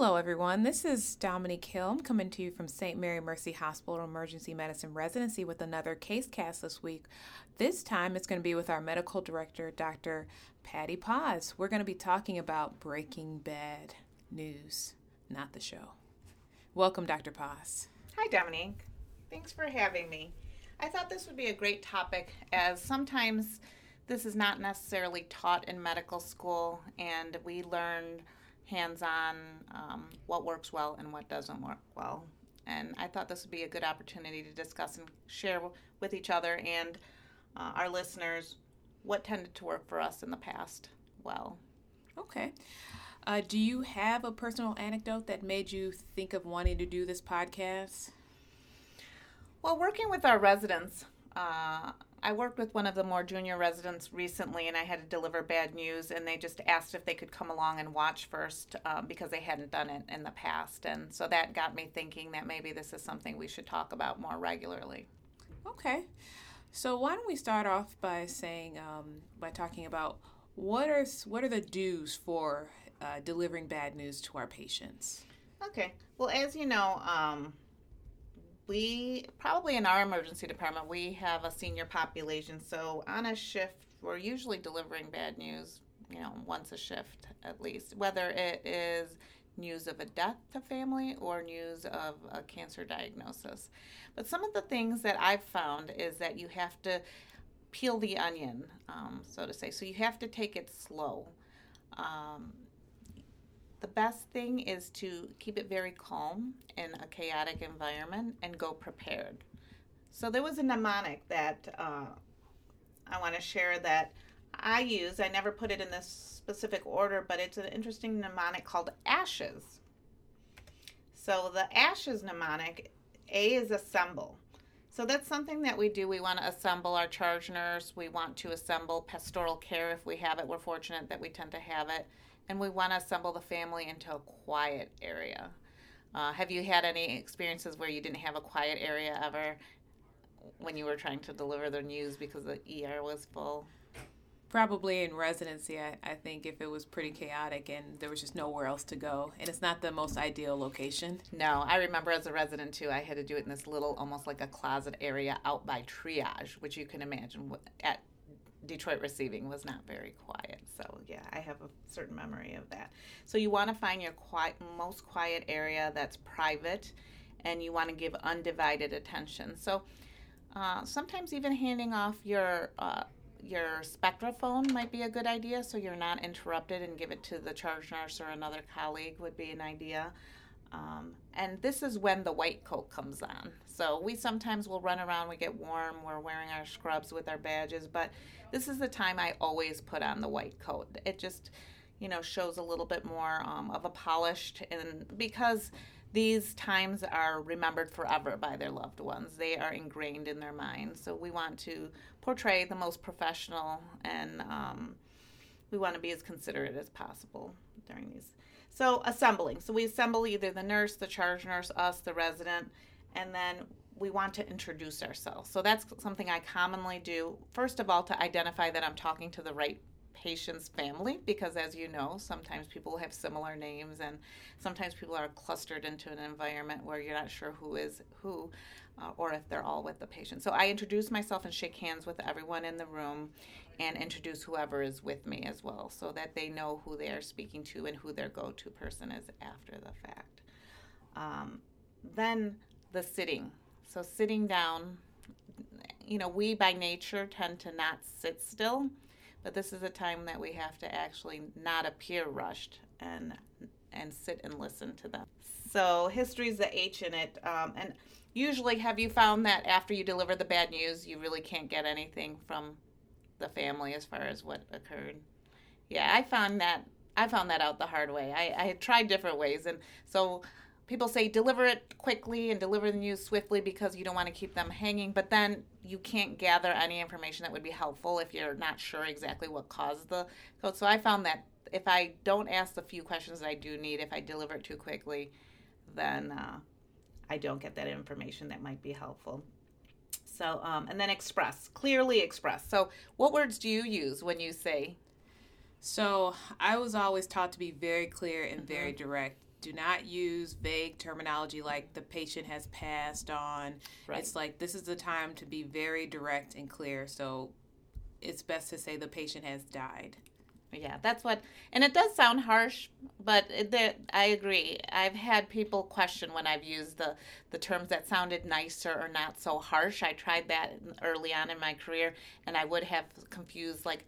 Hello, everyone. This is Dominique Hill. Coming to you from St. Mary Mercy Hospital Emergency Medicine Residency with another case cast this week. This time it's going to be with our medical director, Dr. Patty Paz. We're going to be talking about Breaking Bad news, not the show. Welcome, Dr. Paz. Hi, Dominique. Thanks for having me. I thought this would be a great topic as sometimes this is not necessarily taught in medical school, and we learn hands on um, what works well and what doesn't work well. And I thought this would be a good opportunity to discuss and share with each other and uh, our listeners what tended to work for us in the past well. Okay. Uh, do you have a personal anecdote that made you think of wanting to do this podcast? Well, working with our residents, uh, I worked with one of the more junior residents recently, and I had to deliver bad news, and they just asked if they could come along and watch first um, because they hadn't done it in the past. And so that got me thinking that maybe this is something we should talk about more regularly. Okay. So why don't we start off by saying, um, by talking about what are what are the do's for uh, delivering bad news to our patients? Okay. Well, as you know, um, we probably in our emergency department we have a senior population so on a shift we're usually delivering bad news you know once a shift at least. Whether it is news of a death to family or news of a cancer diagnosis. But some of the things that i've found is that you have to peel the onion um, so to say. So you have to take it slow. Um, the best thing is to keep it very calm in a chaotic environment and go prepared. So there was a mnemonic that uh, I want to share that I use. I never put it in this specific order, but it's an interesting mnemonic called ASHES. So the ASHES mnemonic, A is assemble. So that's something that we do. We want to assemble our charge nurse. We want to assemble pastoral care if we have it. We're fortunate that we tend to have it and we want to assemble the family into a quiet area. Uh, have you had any experiences where you didn't have a quiet area ever when you were trying to deliver the news because the ER was full? Probably in residency, I, I think if it was pretty chaotic and there was just nowhere else to go, and it's not the most ideal location. No, I remember as a resident too, I had to do it in this little, almost like a closet area out by triage, which you can imagine at Detroit receiving was not very quiet. So yeah, I have a certain memory of that. So you want to find your quiet, most quiet area that's private, and you want to give undivided attention. So uh, sometimes even handing off your uh, your spectra phone might be a good idea, so you're not interrupted, and give it to the charge nurse or another colleague would be an idea. Um, and this is when the white coat comes on. So we sometimes will run around, we get warm, we're wearing our scrubs with our badges, but this is the time I always put on the white coat. It just, you know, shows a little bit more um, of a polished, and because these times are remembered forever by their loved ones, they are ingrained in their minds. So we want to portray the most professional and um, we want to be as considerate as possible during these so assembling. So we assemble either the nurse, the charge nurse, us, the resident, and then we want to introduce ourselves. So that's something I commonly do. First of all, to identify that I'm talking to the right patient's family, because as you know, sometimes people have similar names, and sometimes people are clustered into an environment where you're not sure who is who, uh, or if they're all with the patient. So I introduce myself and shake hands with everyone in the room, and introduce whoever is with me as well so that they know who they are speaking to and who their go to person is after the fact. Um, then the sitting. So, sitting down, you know, we by nature tend to not sit still, but this is a time that we have to actually not appear rushed and and sit and listen to them. So history is the H in it, um, and usually, have you found that after you deliver the bad news, you really can't get anything from the family as far as what occurred. Yeah, I found that I found that out the hard way. I, I tried different ways, and so people say deliver it quickly and deliver the news swiftly because you don't want to keep them hanging. But then you can't gather any information that would be helpful if you're not sure exactly what caused the code. So I found that if I don't ask the few questions that I do need, if I deliver it too quickly, then uh, I don't get that information that might be helpful. So, um, and then express, clearly express. So, what words do you use when you say? So, I was always taught to be very clear and mm-hmm. very direct. Do not use vague terminology like the patient has passed on. Right. It's like this is the time to be very direct and clear. So it's best to say the patient has died. Yeah, that's what, and it does sound harsh, but I agree. I've had people question when I've used the the terms that sounded nicer or not so harsh. I tried that early on in my career, and I would have confused like,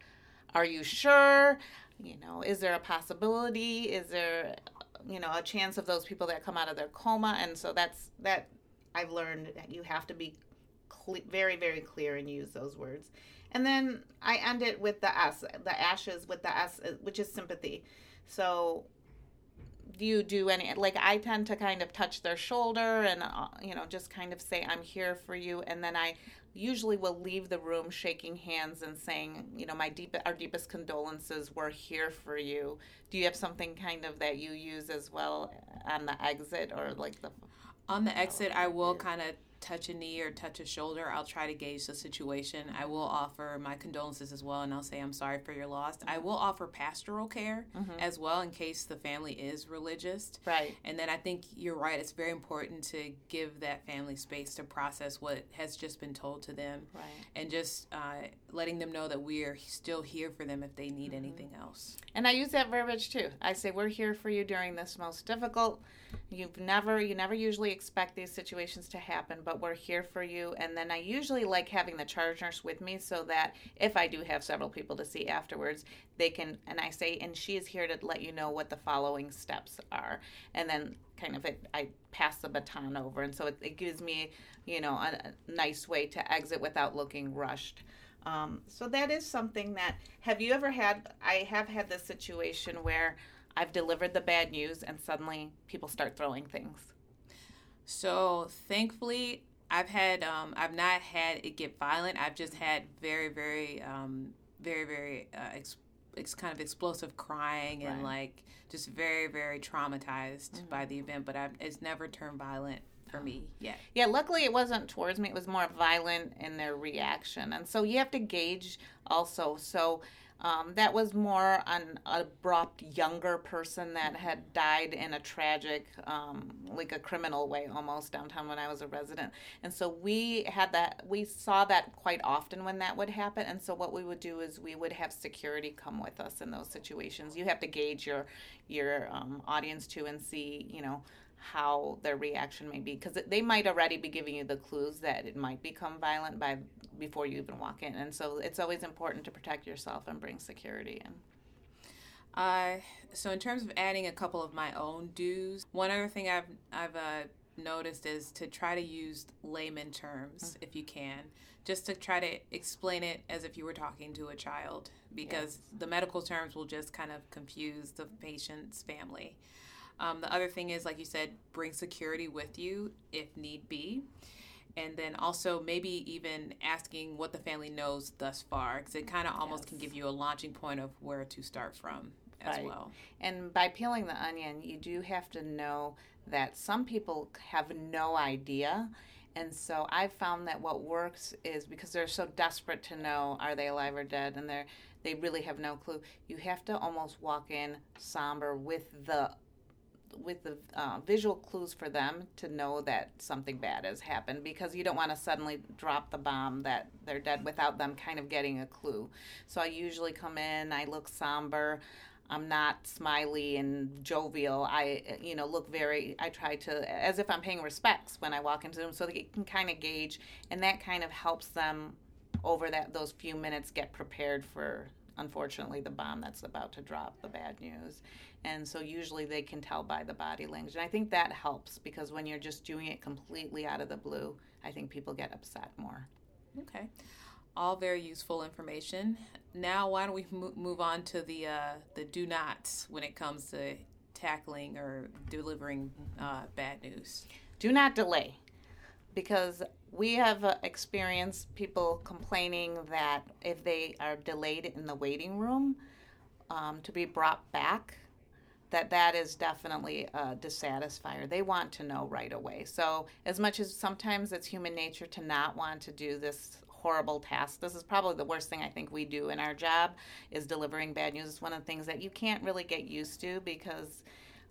"Are you sure?" You know, is there a possibility? Is there, you know, a chance of those people that come out of their coma? And so that's that. I've learned that you have to be very, very clear and use those words. And then I end it with the S, the ashes with the S, uh, which is sympathy. So do you do any like I tend to kind of touch their shoulder and uh, you know just kind of say I'm here for you and then I usually will leave the room shaking hands and saying, you know, my deep our deepest condolences. We're here for you. Do you have something kind of that you use as well on the exit or like the on the exit? I will kind of touch a knee or touch a shoulder, I'll try to gauge the situation. I will offer my condolences as well, and I'll say I'm sorry for your loss. I will offer pastoral care mm-hmm. as well in case the family is religious. Right. And then I think you're right. It's very important to give that family space to process what has just been told to them, right. and just uh, letting them know that we are still here for them if they need mm-hmm. anything else. And I use that verbiage too. I say we're here for you during this most difficult. You've never, you never usually expect these situations to happen, but we're here for you. And then I usually like having the charge nurse with me so that if I do have several people to see afterwards, they can, and I say, and she is here to let you know what the following steps are. And then kind of it, I pass the baton over. And so it, it gives me, you know, a, a nice way to exit without looking rushed. Um, so that is something that, have you ever had, I have had this situation where I've delivered the bad news and suddenly people start throwing things. So thankfully, I've had um, I've not had it get violent. I've just had very very um, very very uh, ex- ex- kind of explosive crying and right. like just very very traumatized mm-hmm. by the event. But I've, it's never turned violent for me yet. Yeah, luckily it wasn't towards me. It was more violent in their reaction, and so you have to gauge also. So um, that was more an abrupt younger person that had died in a tragic, um, like a criminal way almost downtown when I was a resident. And so we had that, we saw that quite often when that would happen. And so what we would do is we would have security come with us in those situations. You have to gauge your, your um, audience too and see, you know, how their reaction may be because they might already be giving you the clues that it might become violent by before you even walk in and so it's always important to protect yourself and bring security in uh, so in terms of adding a couple of my own do's one other thing i've i've uh, noticed is to try to use layman terms mm-hmm. if you can just to try to explain it as if you were talking to a child because yes. the medical terms will just kind of confuse the patient's family um, the other thing is, like you said, bring security with you if need be. And then also maybe even asking what the family knows thus far, because it kind of almost yes. can give you a launching point of where to start from as right. well. And by peeling the onion, you do have to know that some people have no idea. And so I've found that what works is because they're so desperate to know are they alive or dead, and they're they really have no clue. You have to almost walk in somber with the with the uh, visual clues for them to know that something bad has happened because you don't want to suddenly drop the bomb that they're dead without them kind of getting a clue. So I usually come in, I look somber. I'm not smiley and jovial. I, you know, look very, I try to, as if I'm paying respects when I walk into them so they can kind of gauge, and that kind of helps them over that those few minutes get prepared for unfortunately the bomb that's about to drop the bad news and so usually they can tell by the body language. And I think that helps because when you're just doing it completely out of the blue, I think people get upset more. Okay. All very useful information. Now, why don't we move on to the uh, the do nots when it comes to tackling or delivering uh, bad news? Do not delay, because we have uh, experienced people complaining that if they are delayed in the waiting room um, to be brought back, that that is definitely a dissatisfier. They want to know right away. So as much as sometimes it's human nature to not want to do this horrible task. This is probably the worst thing I think we do in our job is delivering bad news. It's one of the things that you can't really get used to because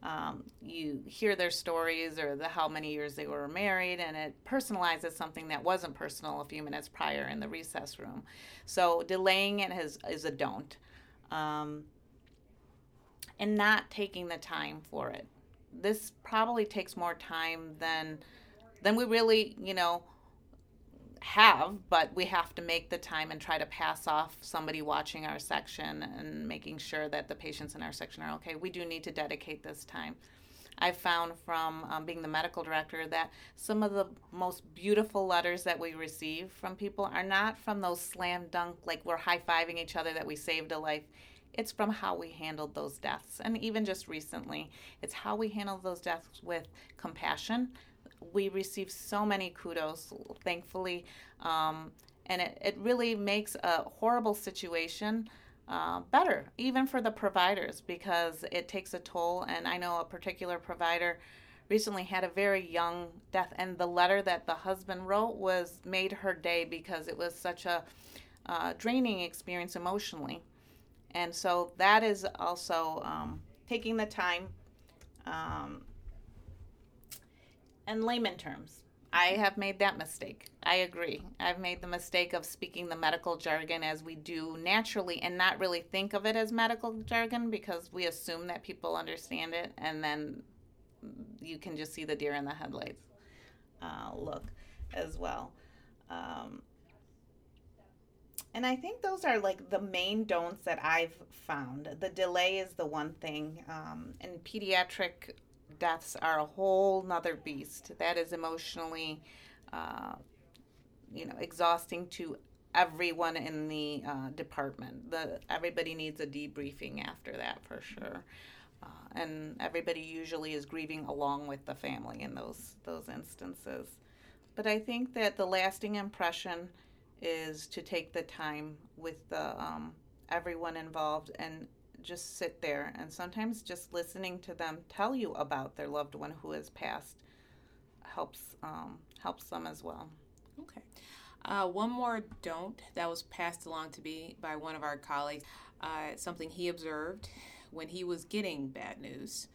um, you hear their stories or the how many years they were married, and it personalizes something that wasn't personal a few minutes prior in the resus room. So delaying it is, is a don't, um, and not taking the time for it. This probably takes more time than than we really, you know, have, but we have to make the time and try to pass off somebody watching our section and making sure that the patients in our section are okay. We do need to dedicate this time. I found from um, being the medical director that some of the most beautiful letters that we receive from people are not from those slam dunk, like we're high fiving each other that we saved a life. It's from how we handled those deaths. And even just recently, it's how we handled those deaths with compassion, we receive so many kudos, thankfully, um, and it, it really makes a horrible situation uh, better, even for the providers, because it takes a toll. And I know a particular provider recently had a very young death, and the letter that the husband wrote was made her day because it was such a uh, draining experience emotionally. And so that is also um, taking the time um, in layman terms. I have made that mistake. I agree. I've made the mistake of speaking the medical jargon as we do naturally and not really think of it as medical jargon because we assume that people understand it and then you can just see the deer in the headlights uh, look as well. And I think those are like the main don'ts that I've found. The delay is the one thing. Um, in pediatric deaths are a whole nother beast. That is emotionally, uh, you know, exhausting to everyone in the uh, department. The everybody needs a debriefing after that for sure. Uh, and everybody usually is grieving along with the family in those those instances. But I think that the lasting impression is to take the time with the um, everyone involved and just sit there and sometimes just listening to them tell you about their loved one who has passed helps um, helps them as well. Okay. Uh, one more don't that was passed along to me by one of our colleagues. Uh, something he observed when he was getting bad news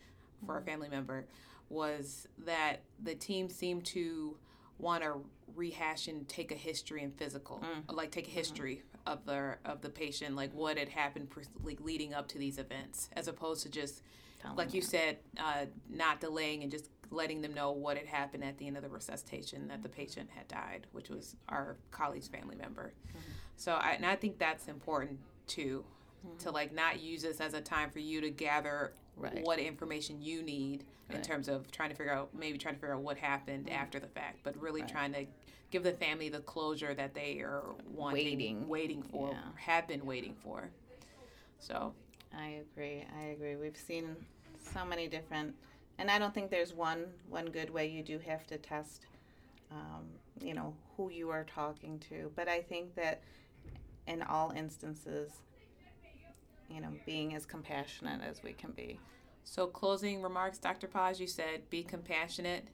for a mm-hmm. family member was that the team seemed to want to rehash and take a history and physical, mm. like take a mm-hmm. history mm-hmm. of the of the patient, like what had happened like leading up to these events, as opposed to just Telling like you said, uh, not delaying and just letting them know what had happened at the end of the resuscitation that the patient had died, which was our colleague's family member. Mm-hmm. So, I, and I think that's important too, mm-hmm. to like not use this as a time for you to gather right. what information you need right. in terms of trying to figure out maybe trying to figure out what happened mm-hmm. after the fact, but really right. trying to give the family the closure that they are wanting, waiting, waiting for, yeah. have been waiting for. So, I agree. I agree. We've seen so many different, and I don't think there's one one good way. You do have to test, um, you know, who you are talking to. But I think that in all instances, you know, being as compassionate as we can be. So, closing remarks, Dr. Paz, you said be compassionate,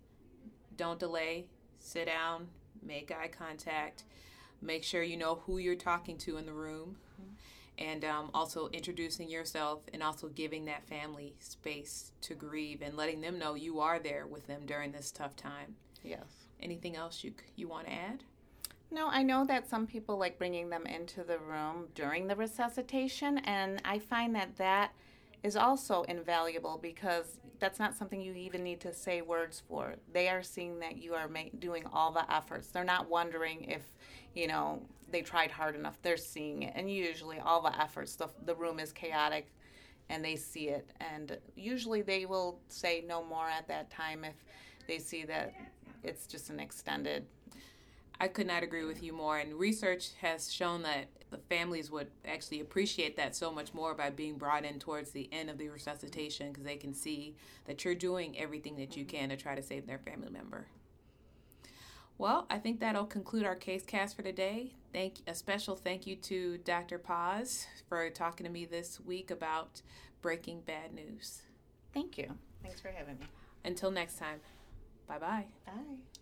don't delay, sit down, make eye contact, make sure you know who you're talking to in the room, mm-hmm. and um, also introducing yourself and also giving that family space to grieve and letting them know you are there with them during this tough time. Yes. Anything else you you want to add? No, I know that some people like bringing them into the room during the resuscitation, and I find that that is also invaluable because that's not something you even need to say words for. They are seeing that you are doing all the efforts. They're not wondering if, you know, they tried hard enough. They're seeing it, and usually all the efforts. The the room is chaotic, and they see it, and usually they will say no more at that time if they see that it's just an extended I could not agree with you more. And research has shown that the families would actually appreciate that so much more by being brought in towards the end of the resuscitation because they can see that you're doing everything that you can to try to save their family member. Well, I think that'll conclude our case cast for today. Thank a special thank you to Dr. Paz for talking to me this week about breaking bad news. Thank you. Thanks for having me. Until next time. Bye-bye. Bye.